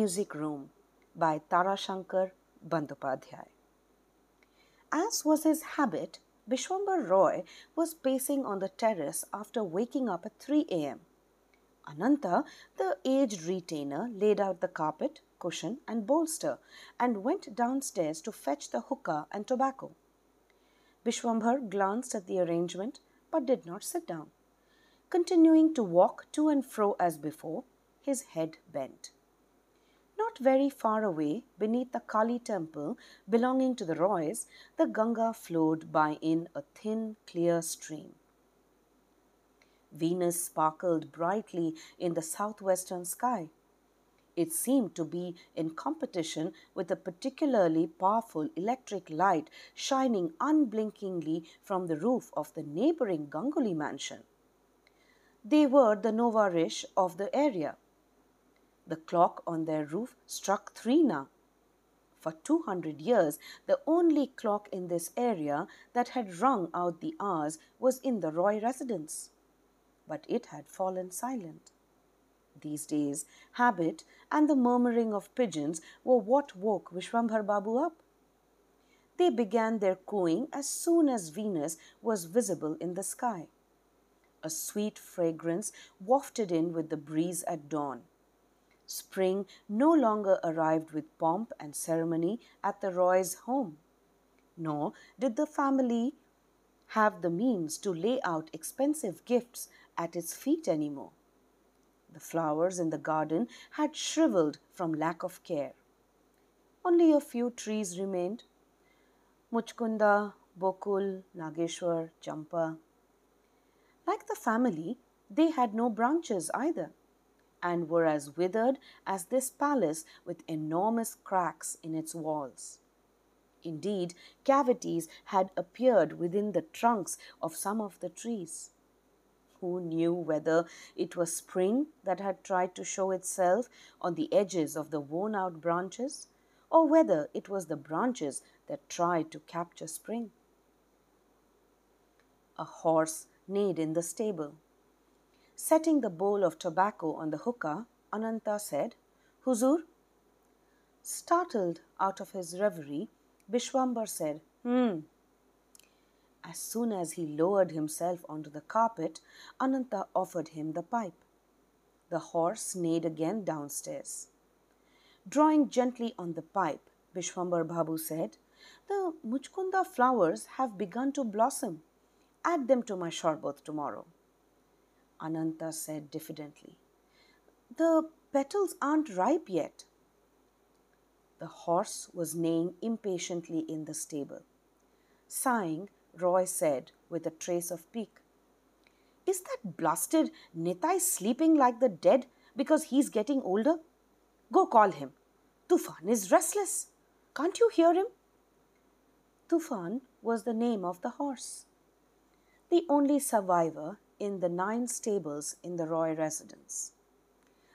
Music Room by Tarashankar Bandyopadhyay. As was his habit, Bishwambar Roy was pacing on the terrace after waking up at 3 a.m. Ananta, the aged retainer, laid out the carpet, cushion, and bolster and went downstairs to fetch the hookah and tobacco. Bishwambar glanced at the arrangement but did not sit down. Continuing to walk to and fro as before, his head bent. Not very far away, beneath the Kali temple belonging to the Roys, the Ganga flowed by in a thin, clear stream. Venus sparkled brightly in the southwestern sky. It seemed to be in competition with a particularly powerful electric light shining unblinkingly from the roof of the neighboring Ganguly mansion. They were the nouveau riche of the area. The clock on their roof struck three now. For 200 years, the only clock in this area that had rung out the hours was in the Roy residence. But it had fallen silent. These days, habit and the murmuring of pigeons were what woke Vishwambhar Babu up. They began their cooing as soon as Venus was visible in the sky. A sweet fragrance wafted in with the breeze at dawn. Spring no longer arrived with pomp and ceremony at the Roy's home, nor did the family have the means to lay out expensive gifts at its feet anymore. The flowers in the garden had shriveled from lack of care. Only a few trees remained Muchkunda, Bokul, Nageshwar, Champa. Like the family, they had no branches either and were as withered as this palace with enormous cracks in its walls. Indeed, cavities had appeared within the trunks of some of the trees. Who knew whether it was spring that had tried to show itself on the edges of the worn out branches, or whether it was the branches that tried to capture spring? A horse neighed in the stable. Setting the bowl of tobacco on the hookah, Ananta said, Huzur. Startled out of his reverie, Bishwambar said, Hmm. As soon as he lowered himself onto the carpet, Ananta offered him the pipe. The horse neighed again downstairs. Drawing gently on the pipe, Bishwambar Babu said, The Muchkunda flowers have begun to blossom. Add them to my sharbat tomorrow. Ananta said diffidently. The petals aren't ripe yet. The horse was neighing impatiently in the stable. Sighing, Roy said with a trace of pique, Is that blasted Nitai sleeping like the dead because he's getting older? Go call him. Tufan is restless. Can't you hear him? Tufan was the name of the horse. The only survivor in the nine stables in the Roy residence.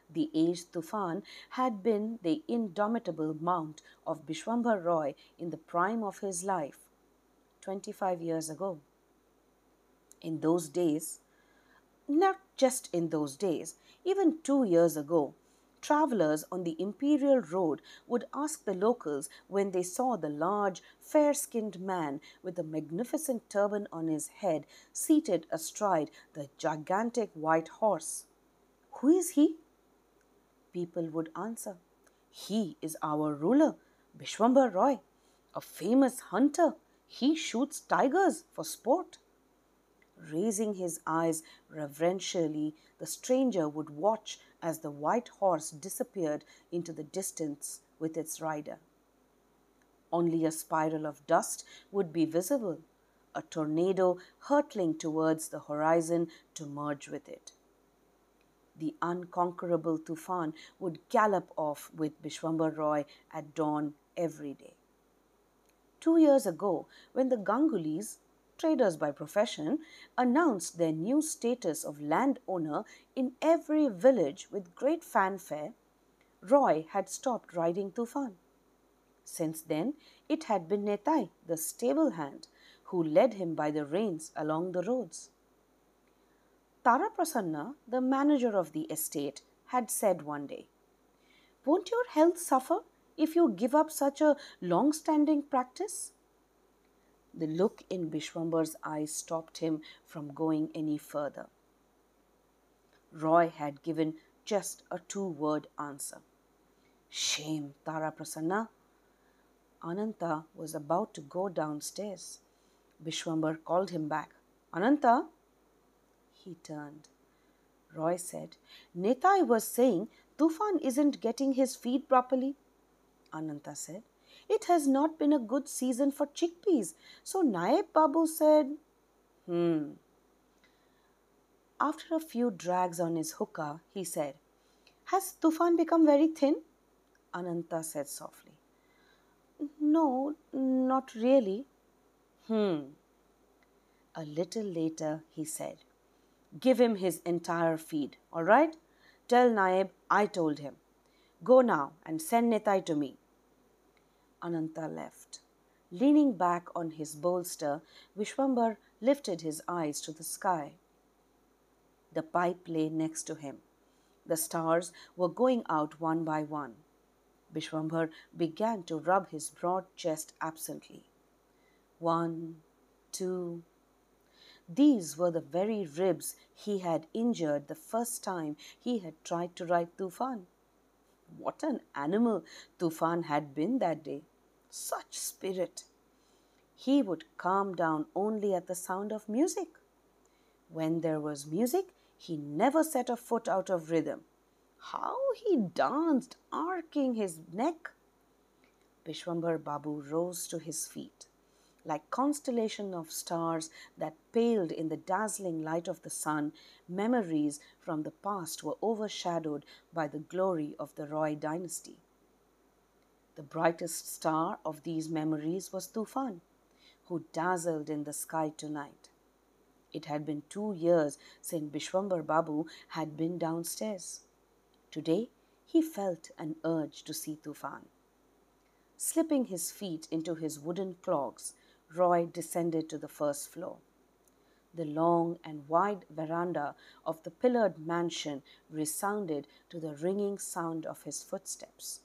The aged Tufan had been the indomitable mount of Bishwambar Roy in the prime of his life, 25 years ago. In those days, not just in those days, even two years ago, travelers on the imperial road would ask the locals when they saw the large, fair skinned man with a magnificent turban on his head seated astride the gigantic white horse, Who is he? People would answer, He is our ruler, Bishwambar Roy, a famous hunter. He shoots tigers for sport. Raising his eyes reverentially, the stranger would watch as the white horse disappeared into the distance with its rider. Only a spiral of dust would be visible, a tornado hurtling towards the horizon to merge with it. The unconquerable Tufan would gallop off with Bishwambar Roy at dawn every day. Two years ago, when the Gangulys traders by profession, announced their new status of landowner in every village with great fanfare, Roy had stopped riding Tufan. Since then, it had been Netai, the stable hand, who led him by the reins along the roads. Tara Prasanna, the manager of the estate, had said one day, Won't your health suffer if you give up such a long standing practice? The look in Bishwambar's eyes stopped him from going any further. Roy had given just a two word answer. Shame, Tara Prasanna. Ananta was about to go downstairs. Bishwambar called him back. Ananta? He turned. Roy said, Netai was saying Tufan isn't getting his feed properly. Ananta said, It has not been a good season for chickpeas. So Naib Babu said, Hmm. After a few drags on his hookah, he said, Has Tufan become very thin? Ananta said softly. No, not really. Hmm. A little later, he said, Give him his entire feed, all right? Tell Naib I told him. Go now and send Netai to me. Ananta left. Leaning back on his bolster, Vishwambar lifted his eyes to the sky. The pipe lay next to him. The stars were going out one by one. Bishwambar began to rub his broad chest absently. One, two. These were the very ribs he had injured the first time he had tried to ride Tufan. What an animal Tufan had been that day! Such spirit! He would calm down only at the sound of music. When there was music, he never set a foot out of rhythm. How he danced, arcing his neck! Bishwambar Babu rose to his feet. Like constellation of stars that paled in the dazzling light of the sun, memories from the past were overshadowed by the glory of the Roy dynasty. The brightest star of these memories was Tufan, who dazzled in the sky tonight. It had been two years since Bishwambar Babu had been downstairs. Today he felt an urge to see Tufan. Slipping his feet into his wooden clogs, Roy descended to the first floor. The long and wide veranda of the pillared mansion resounded to the ringing sound of his footsteps.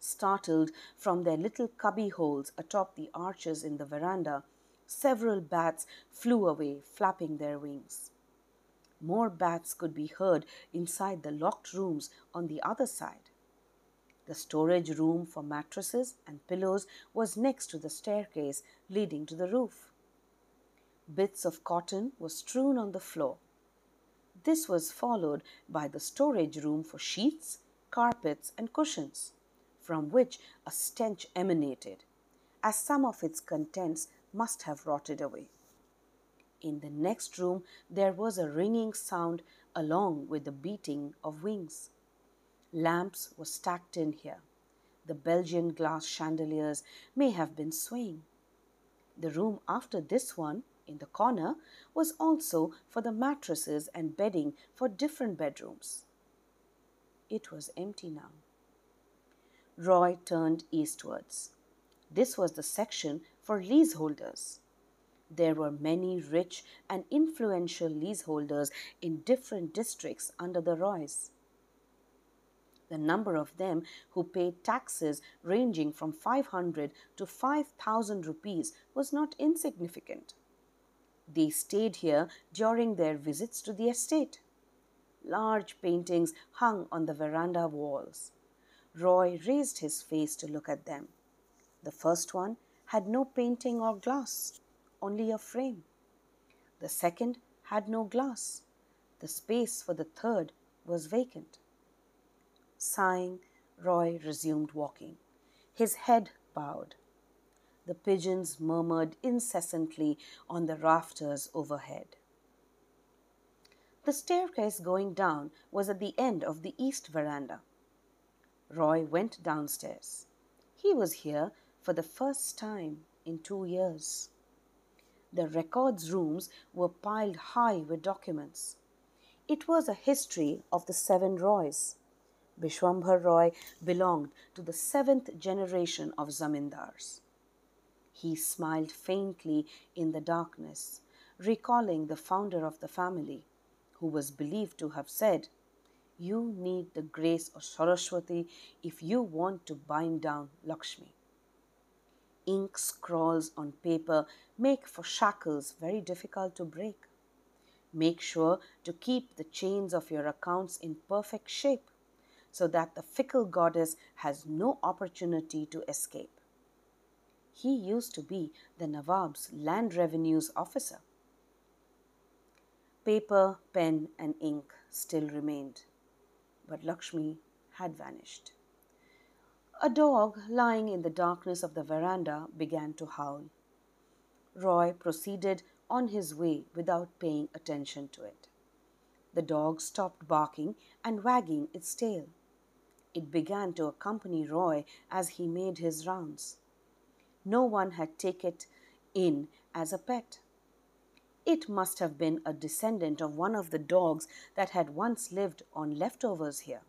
Startled from their little cubby holes atop the arches in the veranda, several bats flew away, flapping their wings. More bats could be heard inside the locked rooms on the other side. The storage room for mattresses and pillows was next to the staircase leading to the roof. Bits of cotton were strewn on the floor. This was followed by the storage room for sheets, carpets, and cushions, from which a stench emanated, as some of its contents must have rotted away. In the next room, there was a ringing sound along with the beating of wings. Lamps were stacked in here. The Belgian glass chandeliers may have been swaying. The room after this one, in the corner, was also for the mattresses and bedding for different bedrooms. It was empty now. Roy turned eastwards. This was the section for leaseholders. There were many rich and influential leaseholders in different districts under the Roys. The number of them who paid taxes ranging from 500 to 5000 rupees was not insignificant. They stayed here during their visits to the estate. Large paintings hung on the veranda walls. Roy raised his face to look at them. The first one had no painting or glass only a frame. The second had no glass. The space for the third was vacant. Sighing, Roy resumed walking, his head bowed. The pigeons murmured incessantly on the rafters overhead. The staircase going down was at the end of the east veranda. Roy went downstairs. He was here for the first time in two years. The records rooms were piled high with documents. It was a history of the seven Roys. Bishwambhar Roy belonged to the seventh generation of zamindars. He smiled faintly in the darkness, recalling the founder of the family, who was believed to have said, You need the grace of Saraswati if you want to bind down Lakshmi. Ink scrawls on paper make for shackles very difficult to break. Make sure to keep the chains of your accounts in perfect shape so that the fickle goddess has no opportunity to escape. He used to be the Nawab's land revenues officer. Paper, pen, and ink still remained but Lakshmi had vanished. A dog lying in the darkness of the veranda began to howl. Roy proceeded on his way without paying attention to it. The dog stopped barking and wagging its tail. It began to accompany Roy as he made his rounds. No one had taken it in as a pet. It must have been a descendant of one of the dogs that had once lived on leftovers here.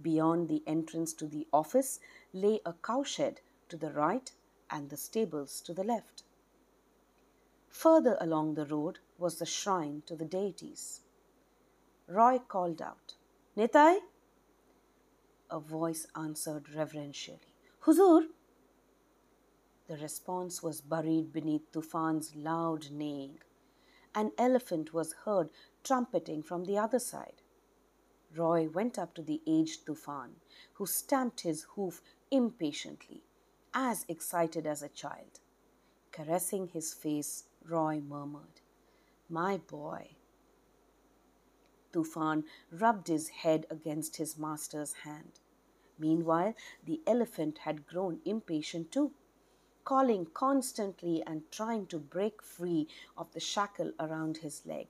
Beyond the entrance to the office lay a cowshed to the right and the stables to the left. Further along the road was the shrine to the deities. Roy called out, Nitai? A voice answered reverentially, Huzur, the response was buried beneath Tufan's loud neighing. An elephant was heard trumpeting from the other side. Roy went up to the aged Tufan, who stamped his hoof impatiently, as excited as a child. Caressing his face, Roy murmured, My boy. Tufan rubbed his head against his master's hand. Meanwhile, the elephant had grown impatient too calling constantly and trying to break free of the shackle around his leg.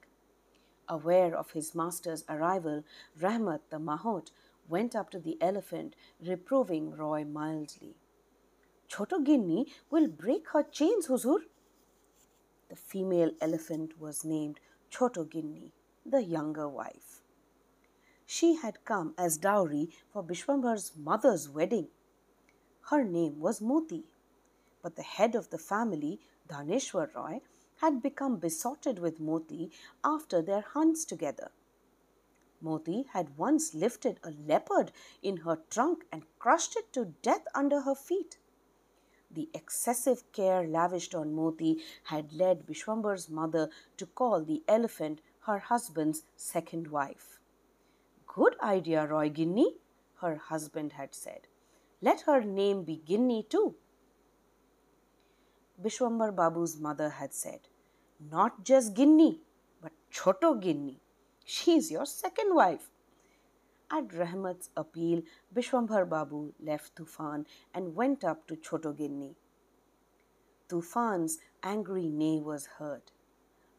Aware of his master's arrival, Rahmat the mahout went up to the elephant, reproving Roy mildly. Choto Ginni will break her chains, Huzur. The female elephant was named Choto Ginni, the younger wife. She had come as dowry for Bishwambar's mother's wedding. Her name was Moti but the head of the family, Dhaneshwar Roy, had become besotted with Moti after their hunts together. Moti had once lifted a leopard in her trunk and crushed it to death under her feet. The excessive care lavished on Moti had led Bishwambar's mother to call the elephant her husband's second wife. Good idea, Roy Ginni, her husband had said. Let her name be Ginni too. Bishwambar Babu's mother had said, Not just Ginni, but Choto Ginni. She's your second wife. At Rahmat's appeal, Bishwambar Babu left Tufan and went up to Choto Ginni. Tufan's angry neigh was heard.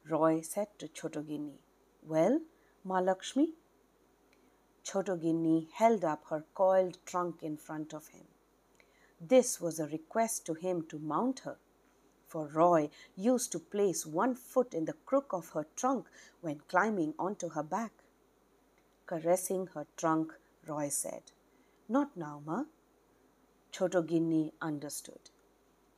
Roy said to Choto Ginni, Well, Malakshmi? Choto Ginni held up her coiled trunk in front of him. This was a request to him to mount her for Roy used to place one foot in the crook of her trunk when climbing onto her back. Caressing her trunk, Roy said, Not now, ma. Choto Ginni understood.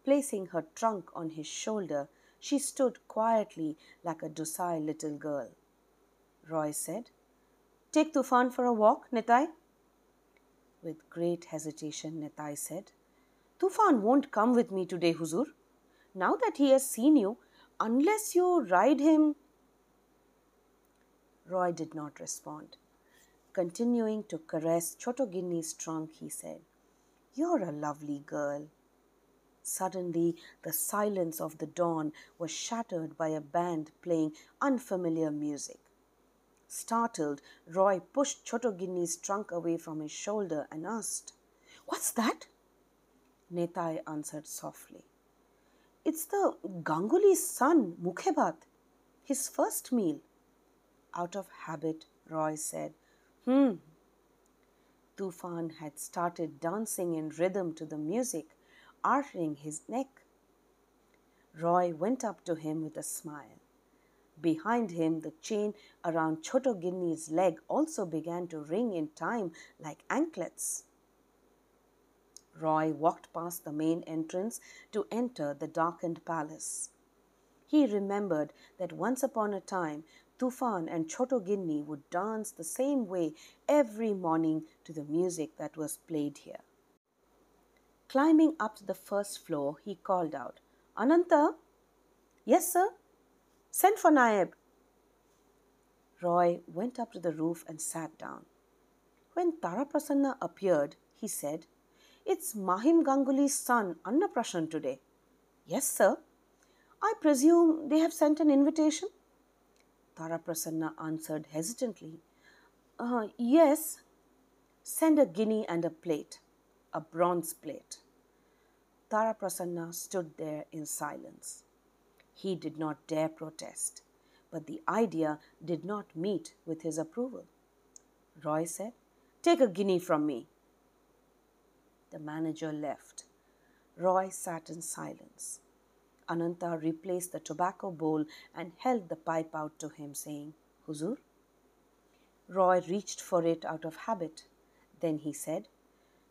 Placing her trunk on his shoulder, she stood quietly like a docile little girl. Roy said, Take Tufan for a walk, Nitai. With great hesitation, Nitai said, Tufan won't come with me today, Huzur now that he has seen you, unless you ride him. Roy did not respond. Continuing to caress Choto Ginni's trunk, he said, You're a lovely girl. Suddenly, the silence of the dawn was shattered by a band playing unfamiliar music. Startled, Roy pushed Choto Ginni's trunk away from his shoulder and asked, What's that? Netai answered softly, it's the Ganguly's son, Mukhe Bhaat, his first meal. Out of habit, Roy said, Hmm. Tufan had started dancing in rhythm to the music, arching his neck. Roy went up to him with a smile. Behind him, the chain around Choto Ginni's leg also began to ring in time like anklets. Roy walked past the main entrance to enter the darkened palace. He remembered that once upon a time Tufan and Chotoginni would dance the same way every morning to the music that was played here. Climbing up to the first floor, he called out, Ananta? Yes, sir. Send for Naib. Roy went up to the roof and sat down. When Taraprasanna appeared, he said, It's Mahim Ganguly's son, Annaprashan, today. Yes, sir. I presume they have sent an invitation? Taraprasanna answered hesitantly, uh, Yes. Send a guinea and a plate, a bronze plate. Taraprasanna stood there in silence. He did not dare protest, but the idea did not meet with his approval. Roy said, Take a guinea from me. The manager left. Roy sat in silence. Ananta replaced the tobacco bowl and held the pipe out to him, saying, Huzur? Roy reached for it out of habit. Then he said,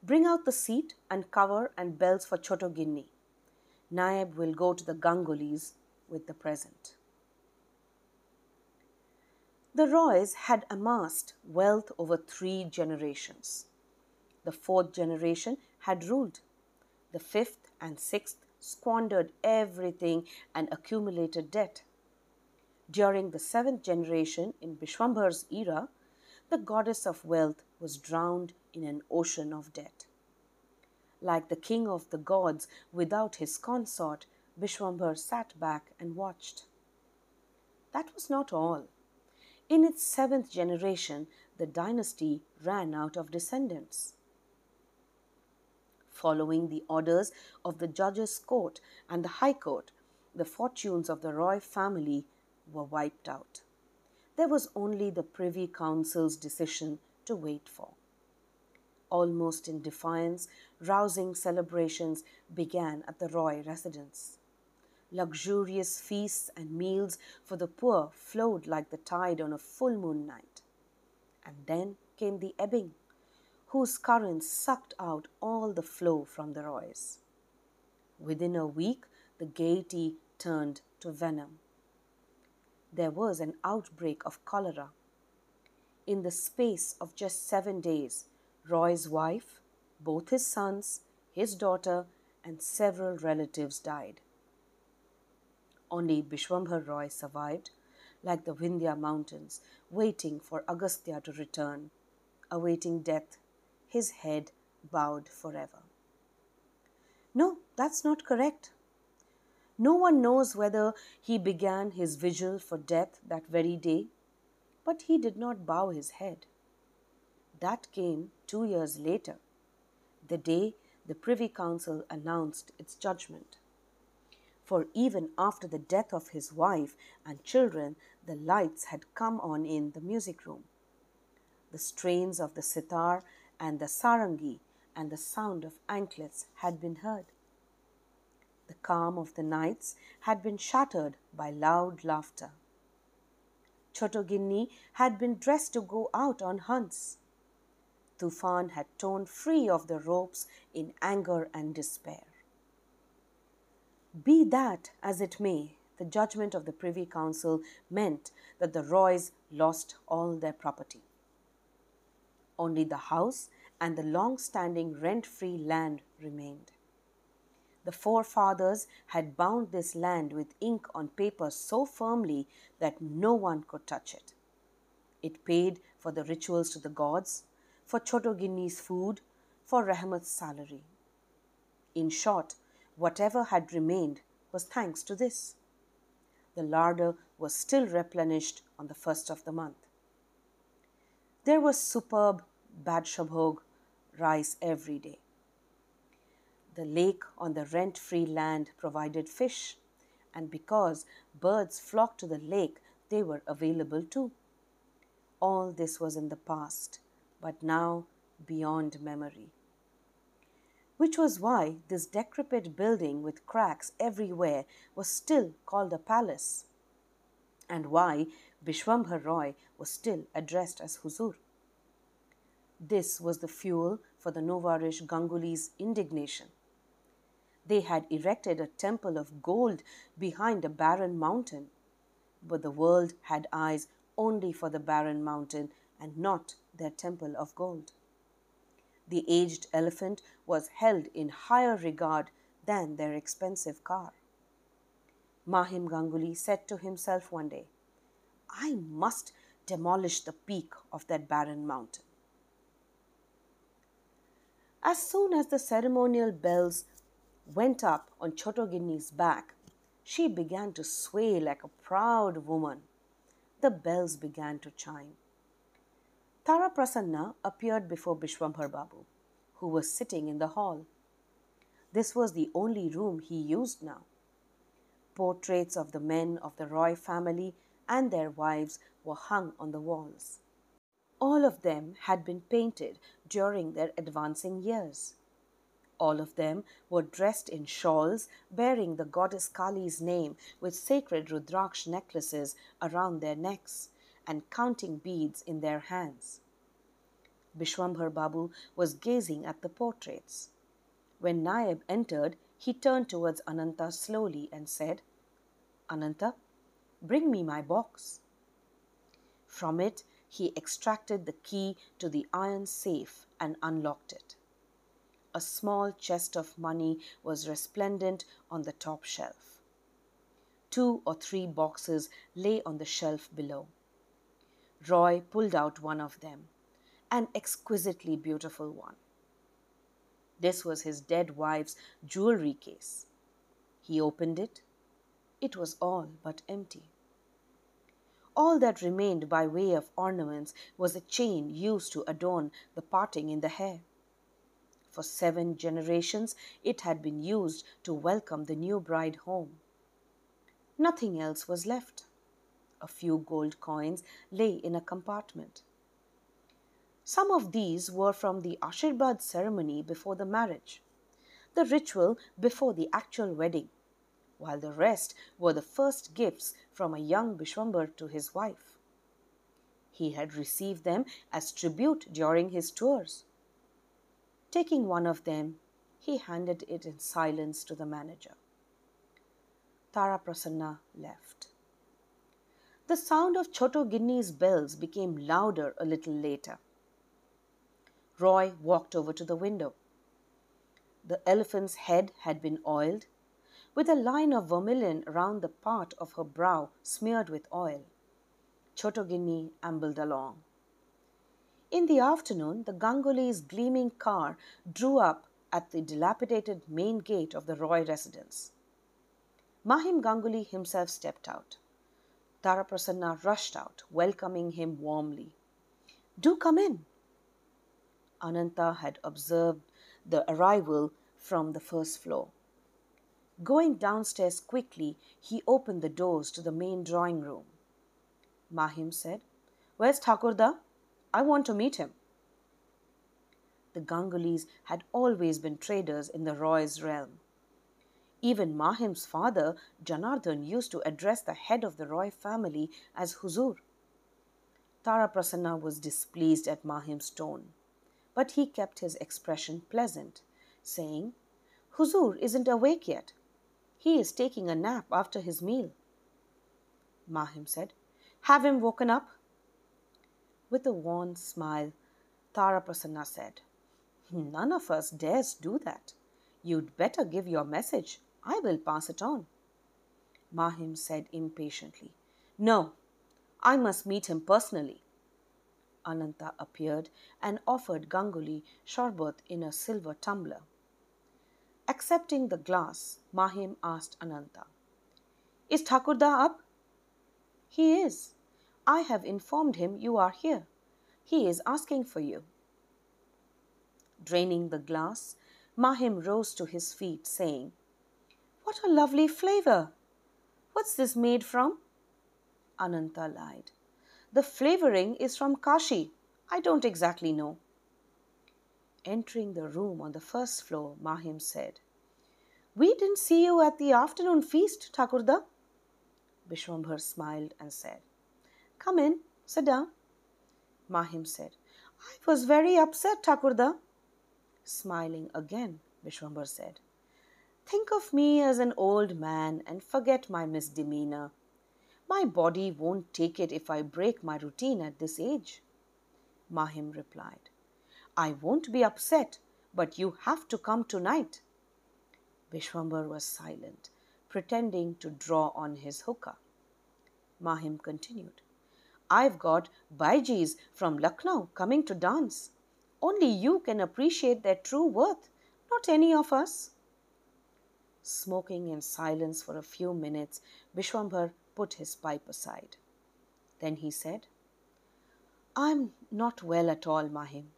Bring out the seat and cover and bells for Chotoginni. Naib will go to the Gangulis with the present. The Roys had amassed wealth over three generations. The fourth generation had ruled. The fifth and sixth squandered everything and accumulated debt. During the seventh generation in Bishwambhar's era, the goddess of wealth was drowned in an ocean of debt. Like the king of the gods without his consort, Bishwambhar sat back and watched. That was not all. In its seventh generation, the dynasty ran out of descendants. Following the orders of the judges' court and the high court, the fortunes of the Roy family were wiped out. There was only the Privy Council's decision to wait for. Almost in defiance, rousing celebrations began at the Roy residence. Luxurious feasts and meals for the poor flowed like the tide on a full moon night. And then came the ebbing, whose currents sucked out all the flow from the Roys. Within a week, the gaiety turned to venom. There was an outbreak of cholera. In the space of just seven days, Roy's wife, both his sons, his daughter, and several relatives died. Only Bishwambhar Roy survived, like the Vindhya mountains, waiting for Agastya to return, awaiting death, his head bowed forever. No, that's not correct. No one knows whether he began his vigil for death that very day, but he did not bow his head. That came two years later, the day the Privy Council announced its judgment for even after the death of his wife and children, the lights had come on in the music room. The strains of the sitar and the sarangi and the sound of anklets had been heard. The calm of the nights had been shattered by loud laughter. Chotoginni had been dressed to go out on hunts. Tufan had torn free of the ropes in anger and despair. Be that as it may, the judgment of the Privy Council meant that the Roys lost all their property. Only the house and the long standing rent free land remained. The forefathers had bound this land with ink on paper so firmly that no one could touch it. It paid for the rituals to the gods, for Chotoginni's food, for Rahmat's salary. In short, Whatever had remained was thanks to this. The larder was still replenished on the first of the month. There was superb Badshabhog rice every day. The lake on the rent free land provided fish, and because birds flocked to the lake, they were available too. All this was in the past, but now beyond memory which was why this decrepit building with cracks everywhere was still called a palace, and why Bishwambhar Roy was still addressed as Huzur. This was the fuel for the nouveau riche Gangulis' indignation. They had erected a temple of gold behind a barren mountain, but the world had eyes only for the barren mountain and not their temple of gold. The aged elephant was held in higher regard than their expensive car. Mahim Ganguli said to himself one day, I must demolish the peak of that barren mountain. As soon as the ceremonial bells went up on Chotogini's back, she began to sway like a proud woman. The bells began to chime. Tara Prasanna appeared before Bishwambhar Babu, who was sitting in the hall. This was the only room he used now. Portraits of the men of the Roy family and their wives were hung on the walls. All of them had been painted during their advancing years. All of them were dressed in shawls bearing the goddess Kali's name with sacred Rudraksh necklaces around their necks and counting beads in their hands. Bishwambhar Babu was gazing at the portraits. When Naib entered, he turned towards Ananta slowly and said, Ananta, bring me my box. From it, he extracted the key to the iron safe and unlocked it. A small chest of money was resplendent on the top shelf. Two or three boxes lay on the shelf below. Roy pulled out one of them, an exquisitely beautiful one. This was his dead wife's jewelry case. He opened it. It was all but empty. All that remained by way of ornaments was a chain used to adorn the parting in the hair. For seven generations, it had been used to welcome the new bride home. Nothing else was left. A few gold coins lay in a compartment. Some of these were from the Ashirbad ceremony before the marriage, the ritual before the actual wedding, while the rest were the first gifts from a young Bishwambar to his wife. He had received them as tribute during his tours. Taking one of them, he handed it in silence to the manager. Tara Prasanna left. The sound of Choto Ginni's bells became louder a little later. Roy walked over to the window. The elephant's head had been oiled, with a line of vermilion round the part of her brow smeared with oil. Chotogini ambled along. In the afternoon, the Gangulis' gleaming car drew up at the dilapidated main gate of the Roy residence. Mahim Ganguli himself stepped out. Taraprasanna rushed out, welcoming him warmly. Do come in. Ananta had observed the arrival from the first floor. Going downstairs quickly, he opened the doors to the main drawing room. Mahim said, Where's Thakurda? I want to meet him. The Gangulis had always been traders in the Roy's realm. Even Mahim's father, Janardhan, used to address the head of the Roy family as Huzur. Tara Prasanna was displeased at Mahim's tone but he kept his expression pleasant, saying, Huzur isn't awake yet. He is taking a nap after his meal. Mahim said, Have him woken up? With a wan smile, Tara Prasanna said, None of us dares do that. You'd better give your message. I will pass it on. Mahim said impatiently, No, I must meet him personally. Ananta appeared and offered Ganguli sharbat in a silver tumbler. Accepting the glass, Mahim asked Ananta, Is Thakurda up? He is. I have informed him you are here. He is asking for you. Draining the glass, Mahim rose to his feet, saying, What a lovely flavor! What's this made from? Ananta lied. The flavoring is from Kashi. I don't exactly know. Entering the room on the first floor, Mahim said, We didn't see you at the afternoon feast, Thakurda. Bishwambhar smiled and said, Come in, sit down. Mahim said, I was very upset, Thakurda. Smiling again, Bishwambhar said, Think of me as an old man and forget my misdemeanor. My body won't take it if I break my routine at this age. Mahim replied, I won't be upset, but you have to come tonight. Vishwambar was silent, pretending to draw on his hookah. Mahim continued, I've got Baijis from Lucknow coming to dance. Only you can appreciate their true worth, not any of us. Smoking in silence for a few minutes, Vishwambar put his pipe aside. Then he said, I'm not well at all, Mahim.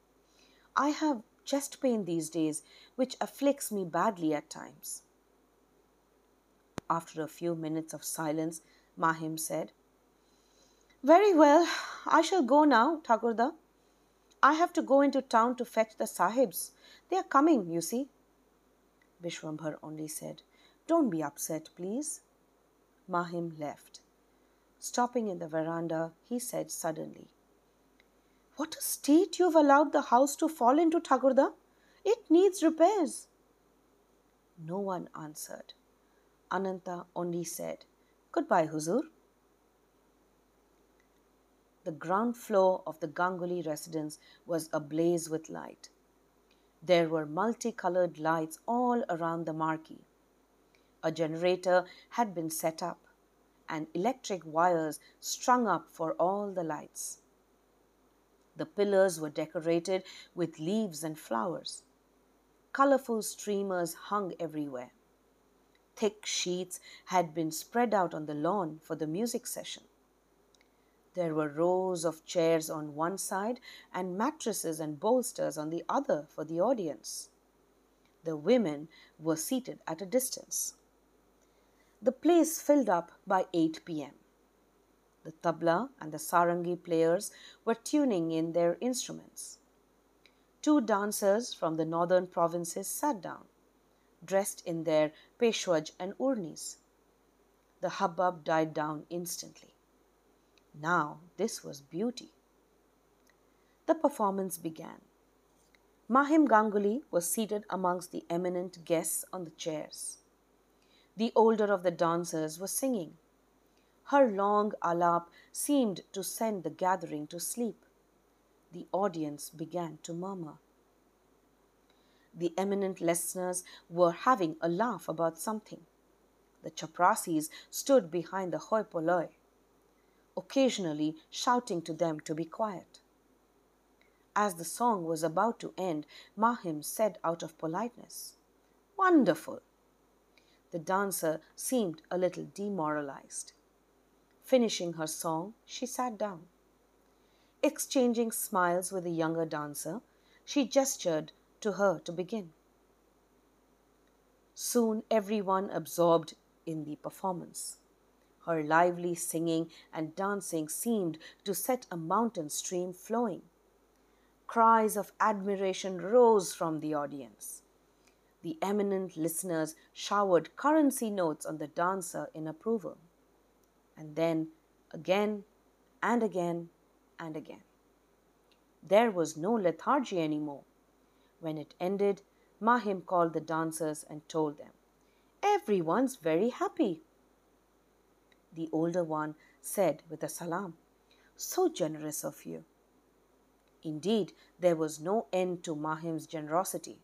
I have chest pain these days, which afflicts me badly at times. After a few minutes of silence, Mahim said, Very well, I shall go now, Thakurda. I have to go into town to fetch the sahibs. They are coming, you see. Vishwambhar only said, Don't be upset, please. Mahim left. Stopping in the veranda, he said suddenly, What a state you've allowed the house to fall into, Thakurda. It needs repairs. No one answered. Ananta only said, Goodbye, Huzur. The ground floor of the Ganguly residence was ablaze with light. There were multicolored lights all around the marquee. A generator had been set up and electric wires strung up for all the lights. The pillars were decorated with leaves and flowers. Colorful streamers hung everywhere. Thick sheets had been spread out on the lawn for the music session. There were rows of chairs on one side and mattresses and bolsters on the other for the audience. The women were seated at a distance. The place filled up by 8 p.m. The tabla and the sarangi players were tuning in their instruments. Two dancers from the northern provinces sat down, dressed in their peshwaj and urnis. The hubbub died down instantly. Now this was beauty. The performance began. Mahim Ganguly was seated amongst the eminent guests on the chairs. The older of the dancers was singing. Her long alap seemed to send the gathering to sleep. The audience began to murmur. The eminent listeners were having a laugh about something. The chaprasis stood behind the hoi polloi occasionally shouting to them to be quiet. As the song was about to end, Mahim said out of politeness, Wonderful! The dancer seemed a little demoralized. Finishing her song, she sat down. Exchanging smiles with the younger dancer, she gestured to her to begin. Soon everyone absorbed in the performance. Her lively singing and dancing seemed to set a mountain stream flowing. Cries of admiration rose from the audience. The eminent listeners showered currency notes on the dancer in approval. And then again and again and again. There was no lethargy anymore. When it ended, Mahim called the dancers and told them, Everyone's very happy the older one said with a salam. So generous of you. Indeed, there was no end to Mahim's generosity.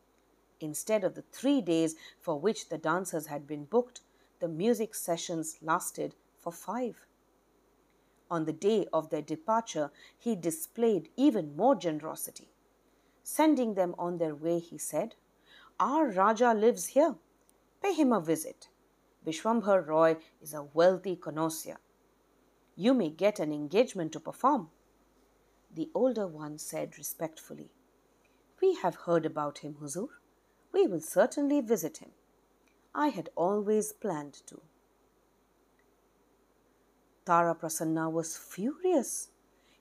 Instead of the three days for which the dancers had been booked, the music sessions lasted for five. On the day of their departure, he displayed even more generosity. Sending them on their way, he said, Our Raja lives here. Pay him a visit. Vishwambhar Roy is a wealthy connoisseur. You may get an engagement to perform. The older one said respectfully, We have heard about him, Huzur. We will certainly visit him. I had always planned to. Tara Prasanna was furious.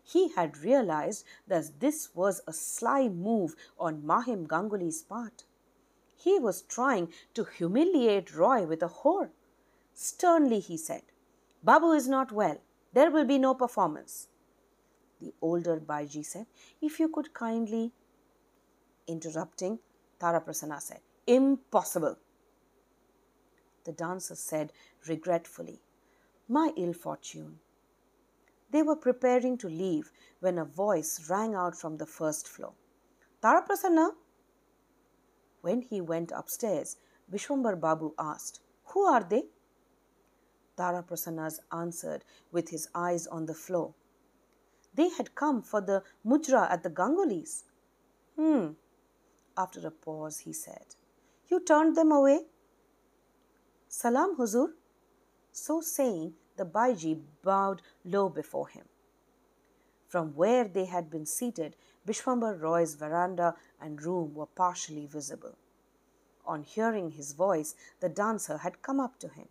He had realized that this was a sly move on Mahim Ganguly's part. He was trying to humiliate Roy with a whore. Sternly he said, Babu is not well. There will be no performance. The older Baiji said, If you could kindly. Interrupting, Tara Prasanna said, Impossible. The dancer said regretfully, My ill fortune. They were preparing to leave when a voice rang out from the first floor. Taraprasanna? When he went upstairs, Vishwambar Babu asked, Who are they? Taraprasanna's answered with his eyes on the floor. They had come for the mujra at the Gangulis. Hmm. After a pause, he said, You turned them away? Salam, Huzur. So saying, the Baiji bowed low before him. From where they had been seated, Bishwambar Roy's veranda and room were partially visible. On hearing his voice, the dancer had come up to him.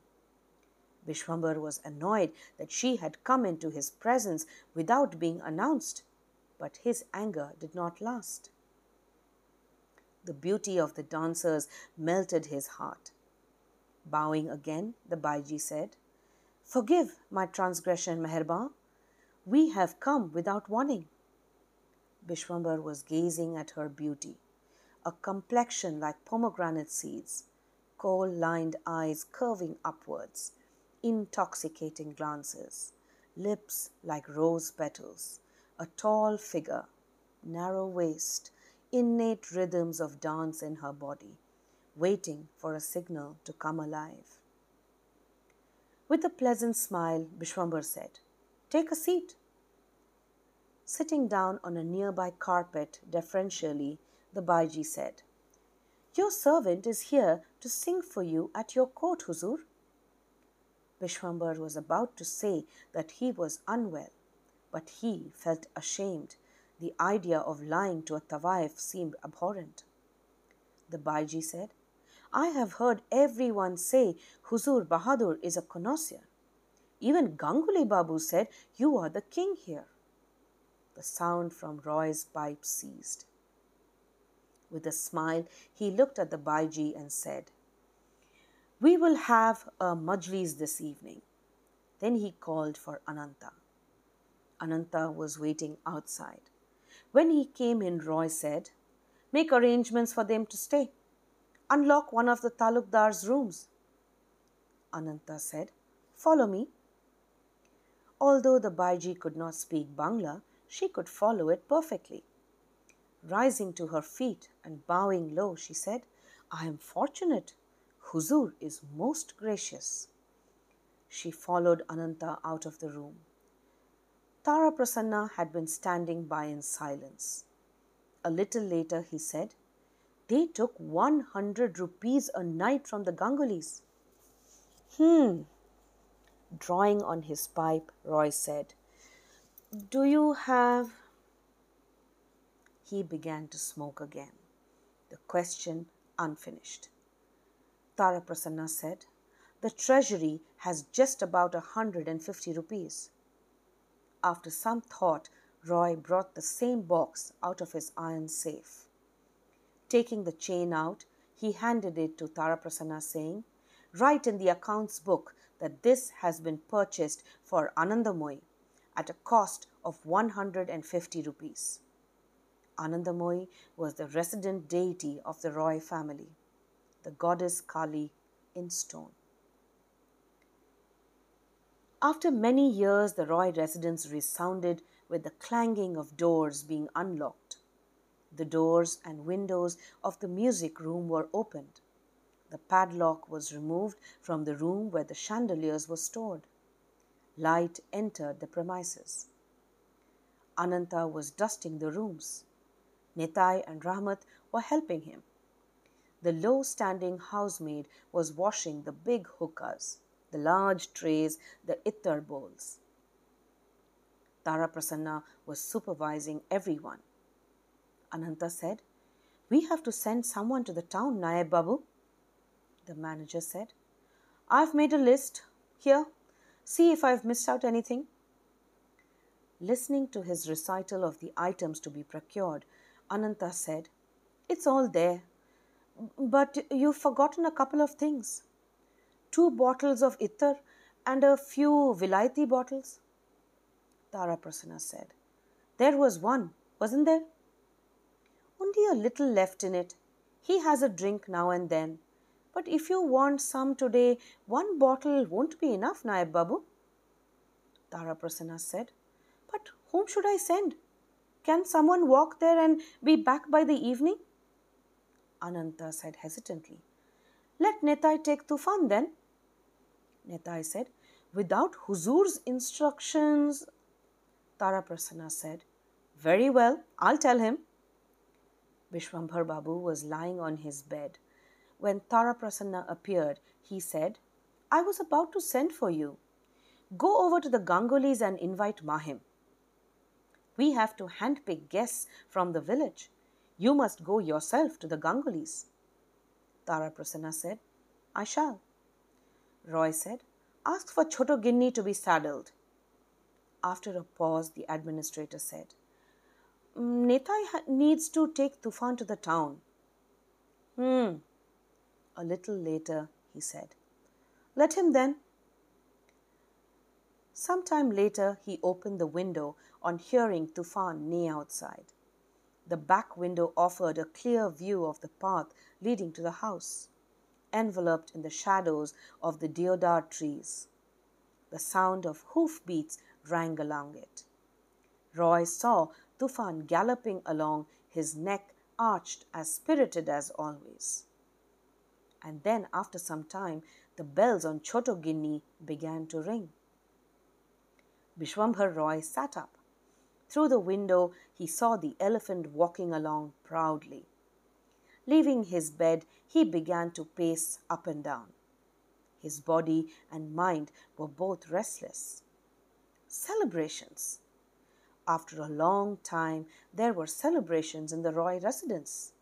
Bishwambar was annoyed that she had come into his presence without being announced, but his anger did not last. The beauty of the dancers melted his heart. Bowing again, the Baiji said, Forgive my transgression, Meherban. We have come without warning. Bishwambar was gazing at her beauty, a complexion like pomegranate seeds, kohl lined eyes curving upwards, intoxicating glances, lips like rose petals, a tall figure, narrow waist, innate rhythms of dance in her body, waiting for a signal to come alive. With a pleasant smile, Bishwambar said, Take a seat. Sitting down on a nearby carpet deferentially, the Baiji said, Your servant is here to sing for you at your court, Huzur. Bishwambar was about to say that he was unwell, but he felt ashamed. The idea of lying to a Tawaif seemed abhorrent. The Baiji said, I have heard everyone say Huzur Bahadur is a connoisseur. Even Ganguli Babu said, You are the king here. The sound from Roy's pipe ceased. With a smile, he looked at the Baiji and said, We will have a majlis this evening. Then he called for Ananta. Ananta was waiting outside. When he came in, Roy said, Make arrangements for them to stay. Unlock one of the talukdar's rooms. Ananta said, Follow me. Although the Baiji could not speak Bangla, she could follow it perfectly. Rising to her feet and bowing low, she said, I am fortunate. Huzur is most gracious. She followed Ananta out of the room. Tara Prasanna had been standing by in silence. A little later, he said, they took 100 rupees a night from the Gangulis. Hmm. Drawing on his pipe, Roy said, Do you have. He began to smoke again, the question unfinished. Tara Prasanna said, The treasury has just about a hundred and fifty rupees. After some thought, Roy brought the same box out of his iron safe. Taking the chain out, he handed it to Taraprasanna, saying, Write in the accounts book that this has been purchased for Anandamoy at a cost of 150 rupees. Anandamoy was the resident deity of the Roy family, the goddess Kali in stone. After many years, the Roy residence resounded with the clanging of doors being unlocked the doors and windows of the music room were opened. The padlock was removed from the room where the chandeliers were stored. Light entered the premises. Ananta was dusting the rooms. Nitai and Rahmat were helping him. The low standing housemaid was washing the big hookahs, the large trays, the ittar bowls. Tara Prasanna was supervising everyone. Ananta said. We have to send someone to the town, Naib Babu. The manager said. I've made a list. Here, see if I've missed out anything. Listening to his recital of the items to be procured, Ananta said, It's all there. But you've forgotten a couple of things. Two bottles of ittar and a few vilaiti bottles. Tara Prasanna said, There was one, wasn't there? Only a little left in it. He has a drink now and then. But if you want some today, one bottle won't be enough, Naib Babu. Tara Prasanna said. But whom should I send? Can someone walk there and be back by the evening? Ananta said hesitantly. Let Netai take Tufan then. Netai said, Without Huzur's instructions. Tara Prasanna said, Very well, I'll tell him. Vishwambhar Babu was lying on his bed. When Tara Prasanna appeared, he said, I was about to send for you. Go over to the Gangulis and invite Mahim. We have to handpick guests from the village. You must go yourself to the Gangulis. Tara Prasanna said, I shall. Roy said, Ask for Choto Ginni to be saddled. After a pause, the administrator said, Netai needs to take Tufan to the town. Hmm. A little later, he said, Let him then. Some time later, he opened the window on hearing Tufan neigh outside. The back window offered a clear view of the path leading to the house, enveloped in the shadows of the deodar trees. The sound of hoofbeats rang along it. Roy saw Tufan galloping along, his neck arched as spirited as always. And then, after some time, the bells on Choto Ginni began to ring. Vishwambhar Roy sat up. Through the window, he saw the elephant walking along proudly. Leaving his bed, he began to pace up and down. His body and mind were both restless. Celebrations. After a long time, there were celebrations in the Roy residence.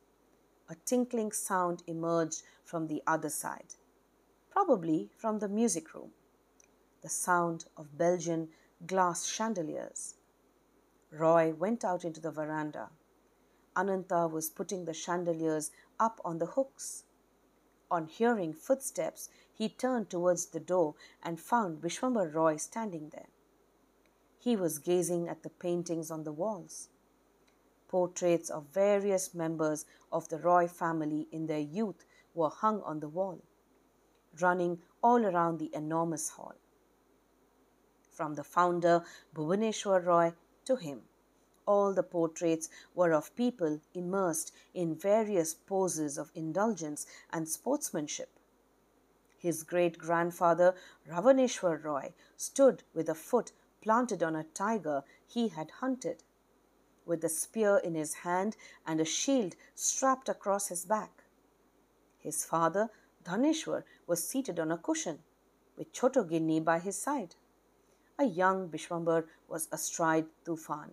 A tinkling sound emerged from the other side, probably from the music room. The sound of Belgian glass chandeliers. Roy went out into the veranda. Ananta was putting the chandeliers up on the hooks. On hearing footsteps, he turned towards the door and found Vishwambar Roy standing there. He was gazing at the paintings on the walls. Portraits of various members of the Roy family in their youth were hung on the wall, running all around the enormous hall. From the founder, Bhuvaneshwar Roy, to him, all the portraits were of people immersed in various poses of indulgence and sportsmanship. His great grandfather, Ravaneshwar Roy, stood with a foot planted on a tiger he had hunted, with a spear in his hand and a shield strapped across his back. His father, Dhaneshwar, was seated on a cushion, with Chotoginni by his side. A young Bishwambar was astride Tufan.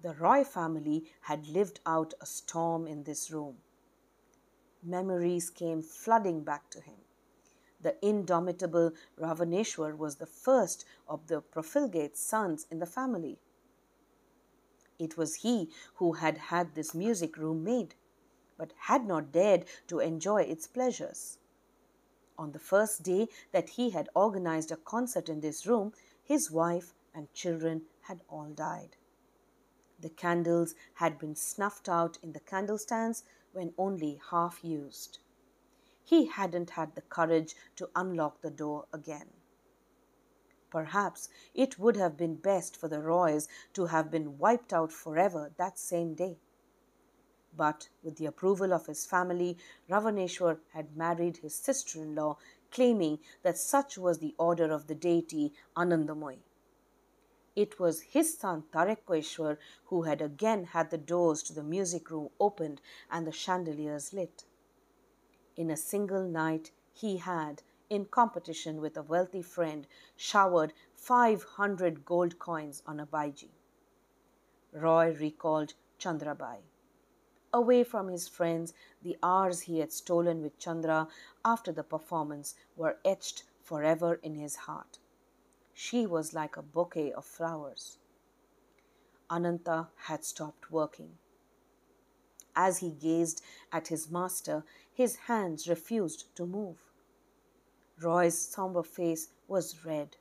The Roy family had lived out a storm in this room. Memories came flooding back to him. The indomitable Ravaneshwar was the first of the profligate sons in the family. It was he who had had this music room made, but had not dared to enjoy its pleasures. On the first day that he had organized a concert in this room, his wife and children had all died. The candles had been snuffed out in the candle stands when only half used. He hadn't had the courage to unlock the door again. Perhaps it would have been best for the Roys to have been wiped out forever that same day. But with the approval of his family, Ravaneshwar had married his sister in law, claiming that such was the order of the deity Anandamoy. It was his son Tarekweshwar who had again had the doors to the music room opened and the chandeliers lit. In a single night, he had, in competition with a wealthy friend, showered 500 gold coins on a baiji. Roy recalled Chandrabai. Away from his friends, the hours he had stolen with Chandra after the performance were etched forever in his heart. She was like a bouquet of flowers. Ananta had stopped working. As he gazed at his master, his hands refused to move. Roy's somber face was red,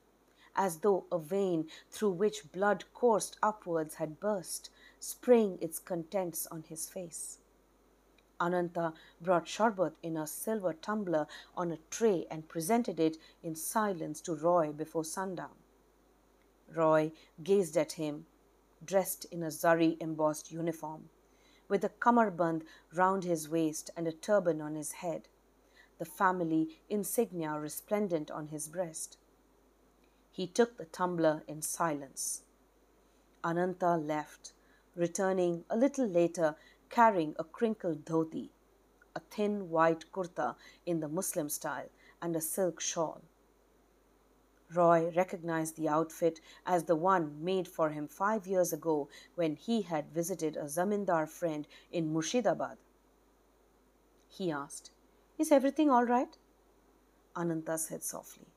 as though a vein through which blood coursed upwards had burst, spraying its contents on his face. Ananta brought sharbat in a silver tumbler on a tray and presented it in silence to Roy before sundown. Roy gazed at him, dressed in a zari embossed uniform, with a kamarband round his waist and a turban on his head, the family insignia resplendent on his breast. He took the tumbler in silence. Ananta left, returning a little later carrying a crinkled dhoti, a thin white kurta in the Muslim style, and a silk shawl. Roy recognized the outfit as the one made for him five years ago when he had visited a zamindar friend in Murshidabad. He asked, Is everything all right? Ananta said softly,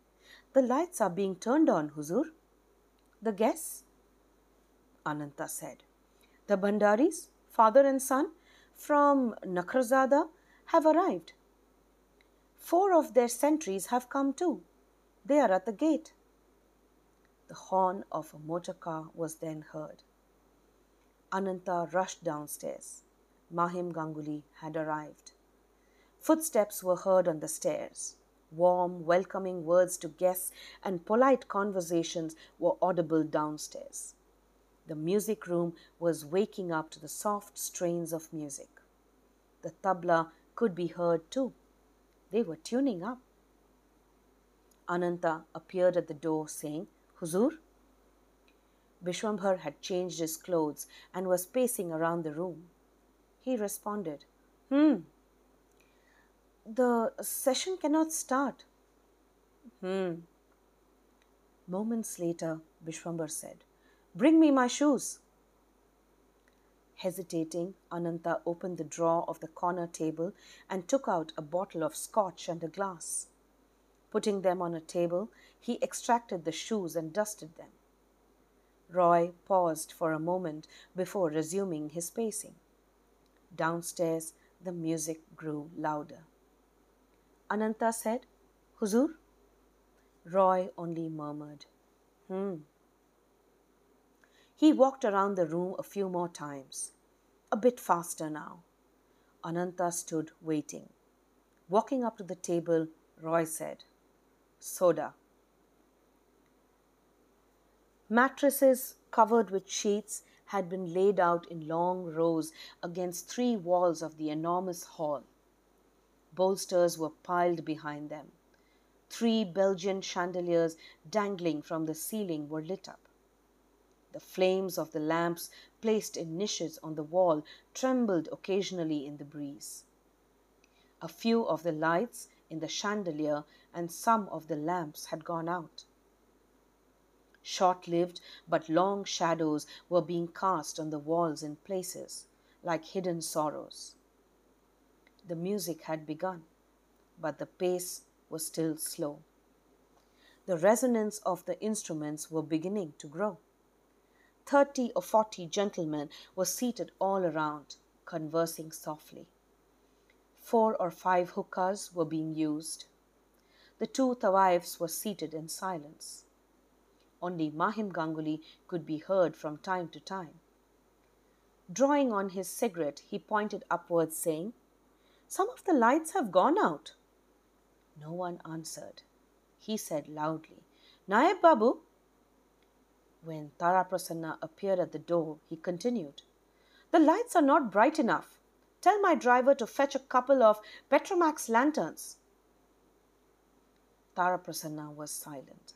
The lights are being turned on, Huzur. The guests? Ananta said, The Bhandaris, father and son, from Nakharzada have arrived. Four of their sentries have come too. They are at the gate. The horn of a motor car was then heard. Ananta rushed downstairs. Mahim Ganguly had arrived. Footsteps were heard on the stairs. Warm, welcoming words to guests and polite conversations were audible downstairs. The music room was waking up to the soft strains of music. The tabla could be heard too. They were tuning up. Ananta appeared at the door saying, Huzur? Bishwambhar had changed his clothes and was pacing around the room. He responded, Hmm. The session cannot start. Hmm. Moments later, Bishwambhar said, Bring me my shoes. Hesitating, Ananta opened the drawer of the corner table and took out a bottle of scotch and a glass. Putting them on a table, he extracted the shoes and dusted them. Roy paused for a moment before resuming his pacing. Downstairs, the music grew louder. Ananta said, Huzur? Roy only murmured, Hmm. He walked around the room a few more times, a bit faster now. Ananta stood waiting. Walking up to the table, Roy said, Soda. Mattresses covered with sheets had been laid out in long rows against three walls of the enormous hall. Bolsters were piled behind them. Three Belgian chandeliers dangling from the ceiling were lit up. The flames of the lamps placed in niches on the wall trembled occasionally in the breeze. A few of the lights in the chandelier and some of the lamps had gone out. Short lived but long shadows were being cast on the walls in places, like hidden sorrows. The music had begun, but the pace was still slow. The resonance of the instruments were beginning to grow. Thirty or forty gentlemen were seated all around, conversing softly. Four or five hookahs were being used. The two tawaifs were seated in silence. Only Mahim Ganguly could be heard from time to time. Drawing on his cigarette, he pointed upwards, saying, Some of the lights have gone out. No one answered. He said loudly, Naib Babu, when Tara Prasanna appeared at the door, he continued, The lights are not bright enough. Tell my driver to fetch a couple of Petromax lanterns. Tara Prasanna was silent.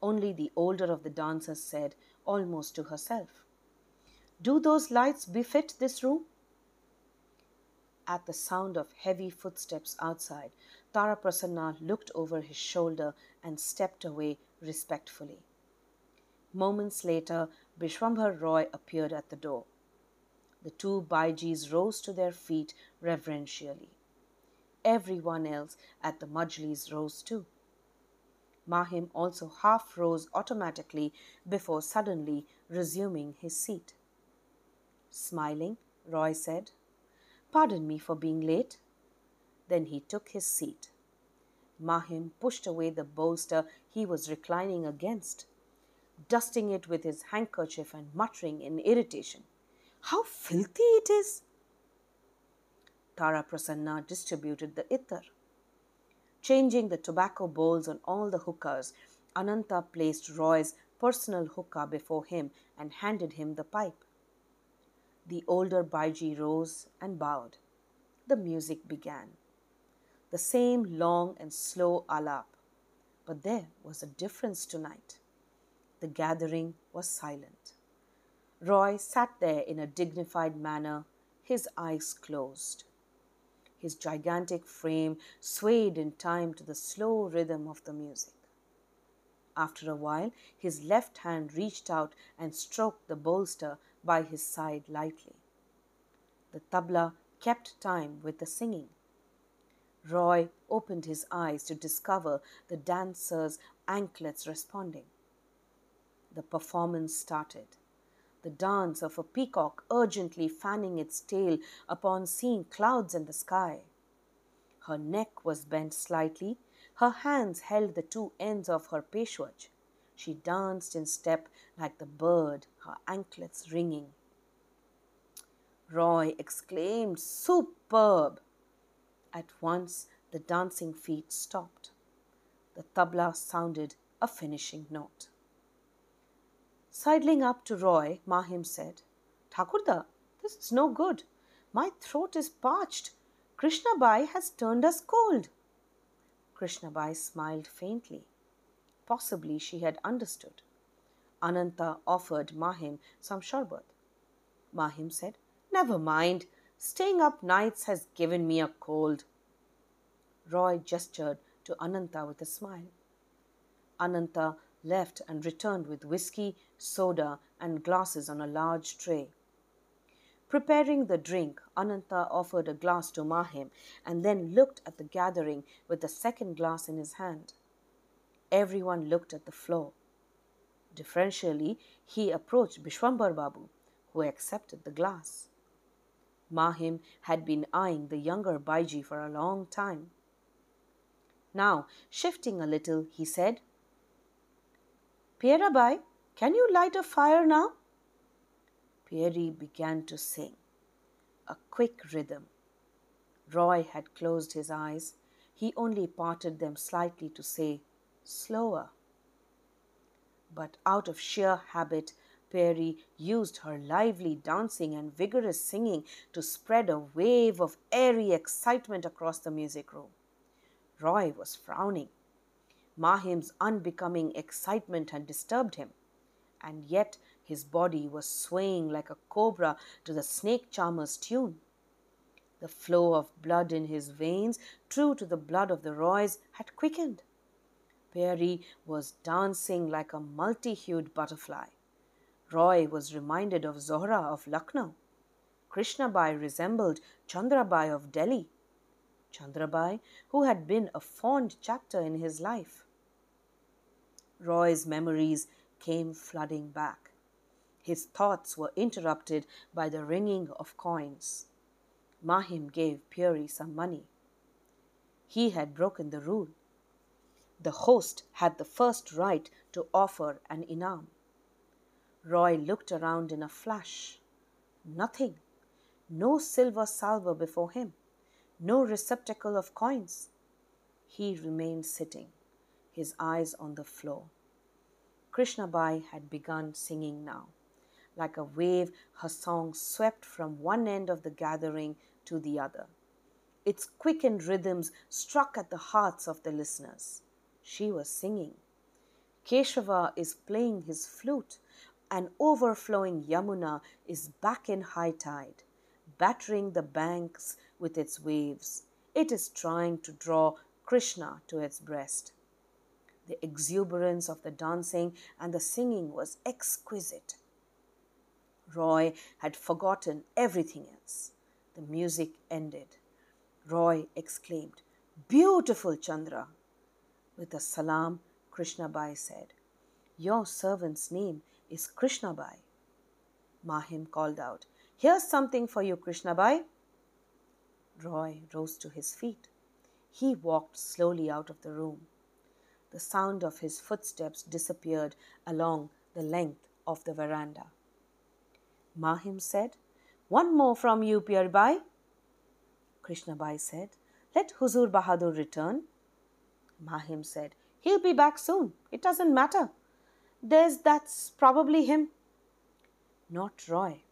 Only the older of the dancers said, almost to herself, Do those lights befit this room? At the sound of heavy footsteps outside, Taraprasanna looked over his shoulder and stepped away respectfully. Moments later, Bishwambhar Roy appeared at the door. The two Baijis rose to their feet reverentially. Everyone else at the Majlis rose too. Mahim also half rose automatically before suddenly resuming his seat. Smiling, Roy said, Pardon me for being late. Then he took his seat. Mahim pushed away the bolster he was reclining against dusting it with his handkerchief and muttering in irritation, How filthy it is! Tara Prasanna distributed the ittar. Changing the tobacco bowls on all the hookahs, Ananta placed Roy's personal hookah before him and handed him the pipe. The older Baiji rose and bowed. The music began. The same long and slow alap. But there was a difference tonight. The gathering was silent. Roy sat there in a dignified manner, his eyes closed. His gigantic frame swayed in time to the slow rhythm of the music. After a while, his left hand reached out and stroked the bolster by his side lightly. The tabla kept time with the singing. Roy opened his eyes to discover the dancers' anklets responding. The performance started. The dance of a peacock urgently fanning its tail upon seeing clouds in the sky. Her neck was bent slightly, her hands held the two ends of her peshwaj. She danced in step like the bird, her anklets ringing. Roy exclaimed, Superb! At once the dancing feet stopped. The tabla sounded a finishing note. Sidling up to Roy, Mahim said, Thakurda, this is no good. My throat is parched. Krishna Bai has turned us cold. Krishna Bai smiled faintly. Possibly she had understood. Ananta offered Mahim some sharbat. Mahim said, Never mind. Staying up nights has given me a cold. Roy gestured to Ananta with a smile. Ananta left and returned with whiskey, soda, and glasses on a large tray. Preparing the drink, Ananta offered a glass to Mahim and then looked at the gathering with the second glass in his hand. Everyone looked at the floor. Differentially, he approached Bishwambar Babu, who accepted the glass. Mahim had been eyeing the younger Baiji for a long time. Now, shifting a little, he said, Pierabai, can you light a fire now? Pieri began to sing, a quick rhythm. Roy had closed his eyes. He only parted them slightly to say, slower. But out of sheer habit, Pieri used her lively dancing and vigorous singing to spread a wave of airy excitement across the music room. Roy was frowning. Mahim's unbecoming excitement had disturbed him, and yet his body was swaying like a cobra to the snake charmer's tune. The flow of blood in his veins, true to the blood of the Roys, had quickened. Pieri was dancing like a multi hued butterfly. Roy was reminded of Zohra of Lucknow. Krishnabai resembled Chandrabai of Delhi. Chandrabai, who had been a fond chapter in his life. Roy's memories came flooding back. His thoughts were interrupted by the ringing of coins. Mahim gave Pieri some money. He had broken the rule. The host had the first right to offer an inam. Roy looked around in a flash. Nothing. No silver salver before him. No receptacle of coins. He remained sitting, his eyes on the floor. Krishnabai had begun singing now. Like a wave, her song swept from one end of the gathering to the other. Its quickened rhythms struck at the hearts of the listeners. She was singing. Keshava is playing his flute an overflowing Yamuna is back in high tide, battering the banks with its waves. It is trying to draw Krishna to its breast. The exuberance of the dancing and the singing was exquisite. Roy had forgotten everything else. The music ended. Roy exclaimed, Beautiful Chandra! With a salam, Krishnabai said, Your servant's name is Krishnabai. Mahim called out, Here's something for you, Krishnabai. Roy rose to his feet. He walked slowly out of the room. The sound of his footsteps disappeared along the length of the veranda. Mahim said, One more from you, Pierbai. Krishnabai said, Let Huzur Bahadur return. Mahim said, He'll be back soon. It doesn't matter. There's that's probably him. Not Roy.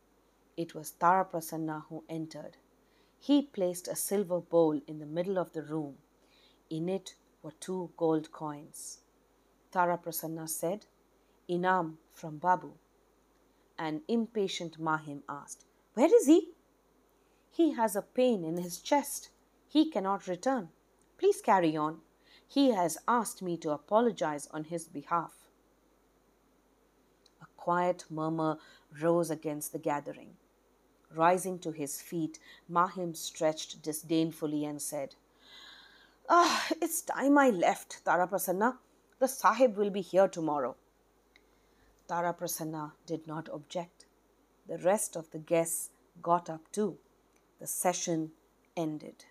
It was Taraprasanna who entered. He placed a silver bowl in the middle of the room. In it were two gold coins. Taraprasanna said, Inam from Babu. An impatient Mahim asked, Where is he? He has a pain in his chest. He cannot return. Please carry on. He has asked me to apologize on his behalf. A quiet murmur rose against the gathering. Rising to his feet, Mahim stretched disdainfully and said, Ah, it's time I left, Taraprasanna. The Sahib will be here tomorrow. Taraprasanna did not object. The rest of the guests got up too. The session ended.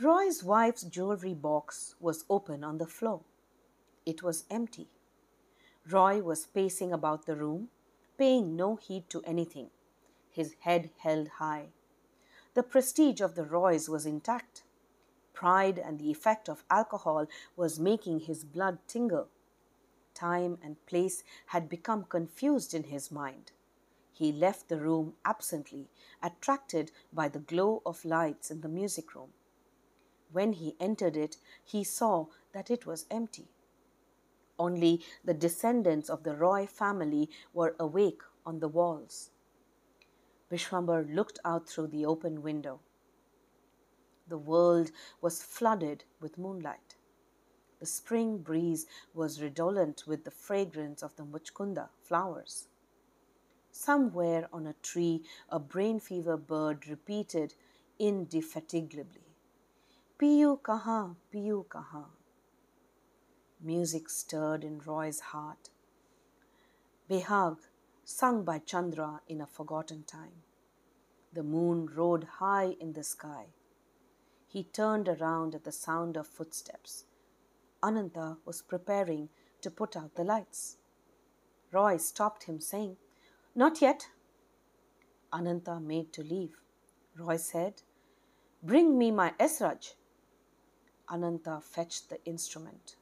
Roy's wife's jewelry box was open on the floor. It was empty. Roy was pacing about the room, paying no heed to anything, his head held high. The prestige of the Roys was intact. Pride and the effect of alcohol was making his blood tingle. Time and place had become confused in his mind. He left the room absently, attracted by the glow of lights in the music room. When he entered it, he saw that it was empty. Only the descendants of the Roy family were awake on the walls. Vishwambar looked out through the open window. The world was flooded with moonlight. The spring breeze was redolent with the fragrance of the muchkunda flowers. Somewhere on a tree, a brain fever bird repeated indefatigably, Piyu kaha, Piyu kaha. Music stirred in Roy's heart. Behag, sung by Chandra in a forgotten time. The moon rode high in the sky. He turned around at the sound of footsteps. Ananta was preparing to put out the lights. Roy stopped him, saying, Not yet. Ananta made to leave. Roy said, Bring me my Esraj. Ananta fetched the instrument.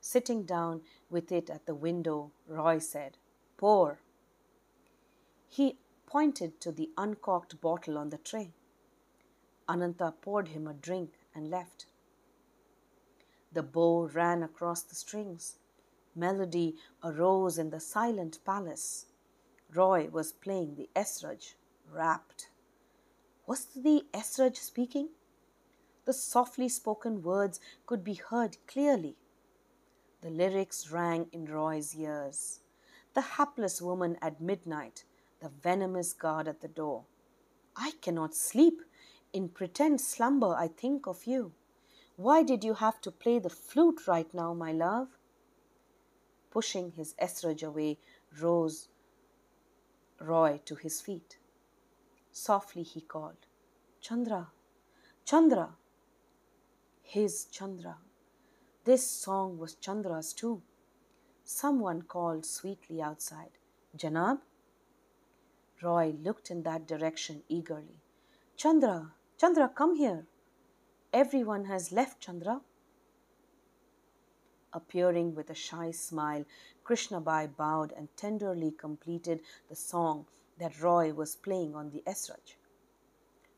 Sitting down with it at the window, Roy said, Pour. He pointed to the uncorked bottle on the tray. Ananta poured him a drink and left. The bow ran across the strings. Melody arose in the silent palace. Roy was playing the Esraj, rapt. Was the Esraj speaking? The softly spoken words could be heard clearly. The lyrics rang in Roy's ears. The hapless woman at midnight, the venomous guard at the door. I cannot sleep. In pretend slumber, I think of you. Why did you have to play the flute right now, my love? Pushing his Esraj away, rose Roy to his feet. Softly he called, Chandra, Chandra. His Chandra. This song was Chandra's too. Someone called sweetly outside, Janab? Roy looked in that direction eagerly. Chandra, Chandra, come here. Everyone has left, Chandra. Appearing with a shy smile, Krishnabai bowed and tenderly completed the song that Roy was playing on the Esraj.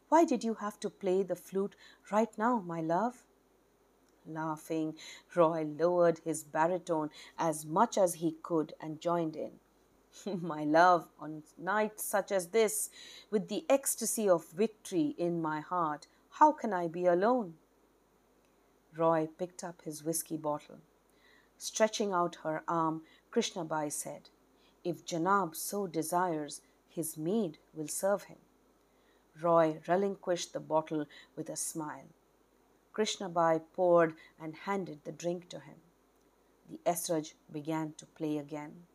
Why did you have to play the flute right now, my love? Laughing, Roy lowered his baritone as much as he could and joined in. my love, on nights such as this, with the ecstasy of victory in my heart, how can I be alone? Roy picked up his whiskey bottle. Stretching out her arm, Krishnabai said, If Janab so desires, his maid will serve him. Roy relinquished the bottle with a smile. Krishnabai poured and handed the drink to him. The Esraj began to play again.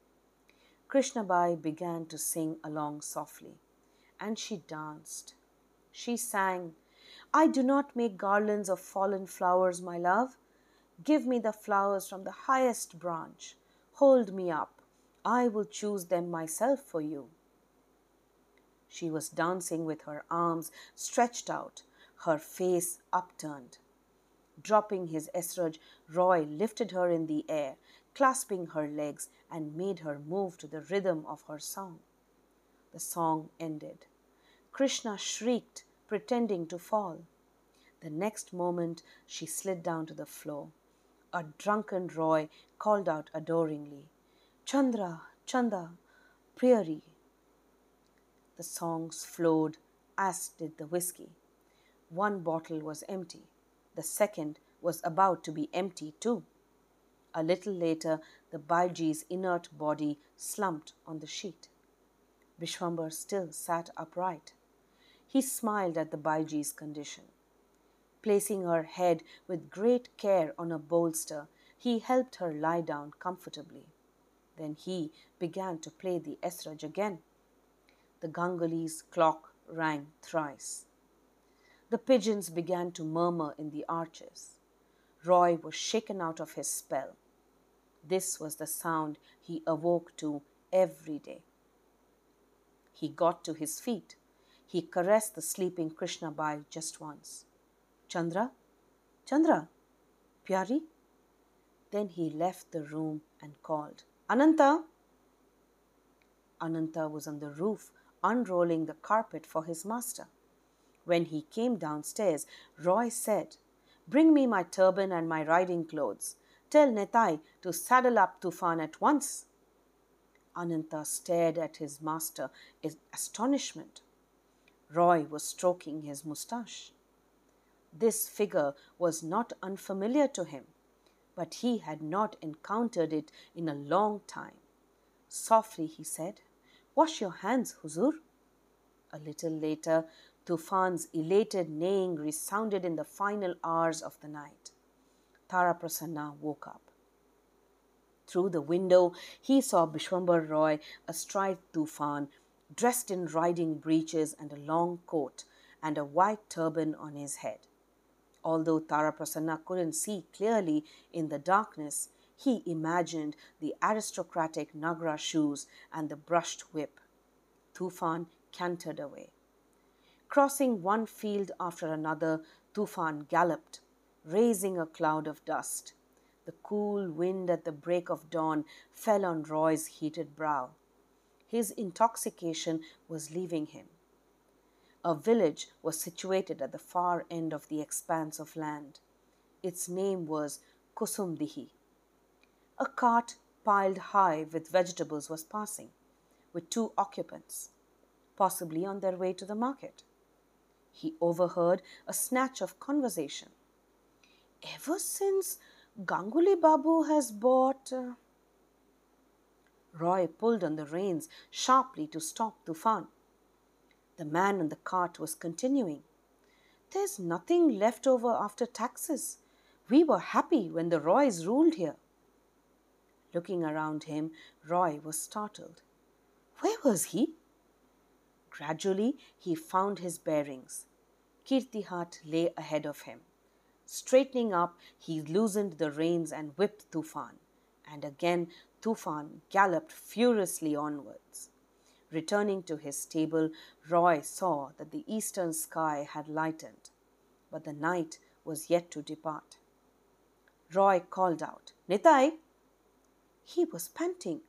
Krishnabai began to sing along softly, and she danced. She sang, I do not make garlands of fallen flowers, my love. Give me the flowers from the highest branch. Hold me up. I will choose them myself for you. She was dancing with her arms stretched out, her face upturned. Dropping his esraj, Roy lifted her in the air, clasping her legs, and made her move to the rhythm of her song. The song ended. Krishna shrieked, pretending to fall. The next moment, she slid down to the floor. A drunken Roy called out adoringly, Chandra, Chanda, Priyari. The songs flowed, as did the whiskey. One bottle was empty. The second was about to be empty too. A little later, the Baiji's inert body slumped on the sheet. Vishwambar still sat upright. He smiled at the Baiji's condition. Placing her head with great care on a bolster, he helped her lie down comfortably. Then he began to play the esraj again. The Ganguly's clock rang thrice. The pigeons began to murmur in the arches. Roy was shaken out of his spell. This was the sound he awoke to every day. He got to his feet. He caressed the sleeping Krishnabai just once. Chandra? Chandra? Pyari? Then he left the room and called, Ananta! Ananta was on the roof unrolling the carpet for his master. When he came downstairs, Roy said, Bring me my turban and my riding clothes. Tell Netai to saddle up Tufan at once. Ananta stared at his master in astonishment. Roy was stroking his moustache. This figure was not unfamiliar to him, but he had not encountered it in a long time. Softly he said, Wash your hands, Huzur. A little later, Tufan's elated neighing resounded in the final hours of the night. Tara Prasanna woke up. Through the window, he saw Bishwambar Roy astride Tufan, dressed in riding breeches and a long coat, and a white turban on his head. Although Tara Prasanna couldn't see clearly in the darkness, he imagined the aristocratic Nagra shoes and the brushed whip. Tufan cantered away. Crossing one field after another, Tufan galloped, raising a cloud of dust. The cool wind at the break of dawn fell on Roy's heated brow. His intoxication was leaving him. A village was situated at the far end of the expanse of land. Its name was Kusumdihi. A cart piled high with vegetables was passing, with two occupants, possibly on their way to the market. He overheard a snatch of conversation. Ever since Ganguly Babu has bought. Uh... Roy pulled on the reins sharply to stop Tufan. The man in the cart was continuing. There's nothing left over after taxes. We were happy when the Roys ruled here. Looking around him, Roy was startled. Where was he? Gradually, he found his bearings. Kirtihat lay ahead of him. Straightening up, he loosened the reins and whipped Tufan. And again, Tufan galloped furiously onwards. Returning to his stable, Roy saw that the eastern sky had lightened, but the night was yet to depart. Roy called out, Nitai! He was panting.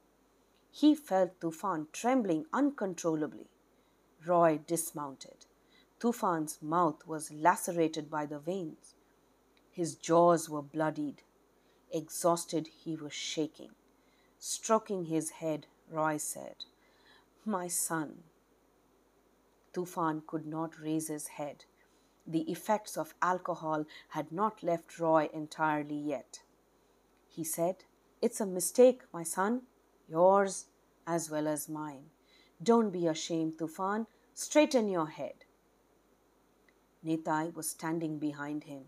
He felt Tufan trembling uncontrollably. Roy dismounted. Tufan's mouth was lacerated by the veins. His jaws were bloodied. Exhausted, he was shaking. Stroking his head, Roy said, My son. Tufan could not raise his head. The effects of alcohol had not left Roy entirely yet. He said, It's a mistake, my son, yours as well as mine. Don't be ashamed, Tufan. Straighten your head. Nitai was standing behind him.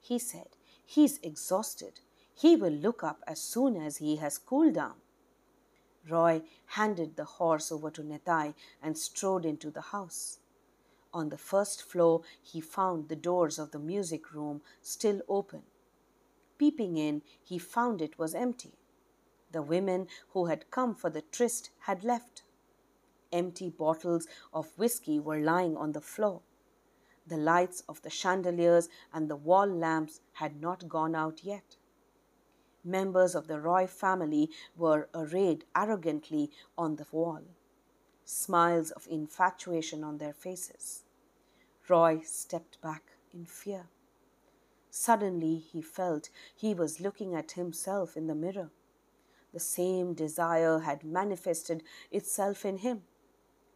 He said, He's exhausted. He will look up as soon as he has cooled down. Roy handed the horse over to Netai and strode into the house. On the first floor, he found the doors of the music room still open. Peeping in, he found it was empty. The women who had come for the tryst had left. Empty bottles of whiskey were lying on the floor. The lights of the chandeliers and the wall lamps had not gone out yet. Members of the Roy family were arrayed arrogantly on the wall, smiles of infatuation on their faces. Roy stepped back in fear. Suddenly he felt he was looking at himself in the mirror. The same desire had manifested itself in him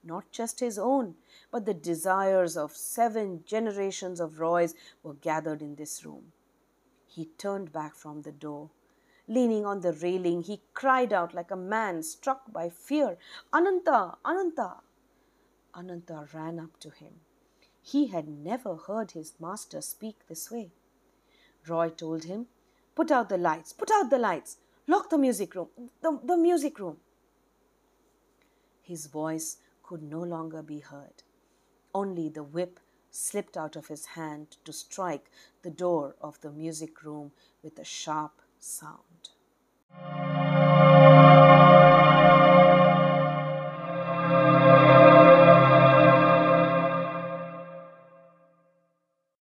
not just his own, but the desires of seven generations of Roys were gathered in this room. He turned back from the door. Leaning on the railing, he cried out like a man struck by fear, Ananta, Ananta. Ananta ran up to him. He had never heard his master speak this way. Roy told him, Put out the lights, put out the lights, lock the music room, the, the music room. His voice could no longer be heard. Only the whip slipped out of his hand to strike the door of the music room with a sharp sound.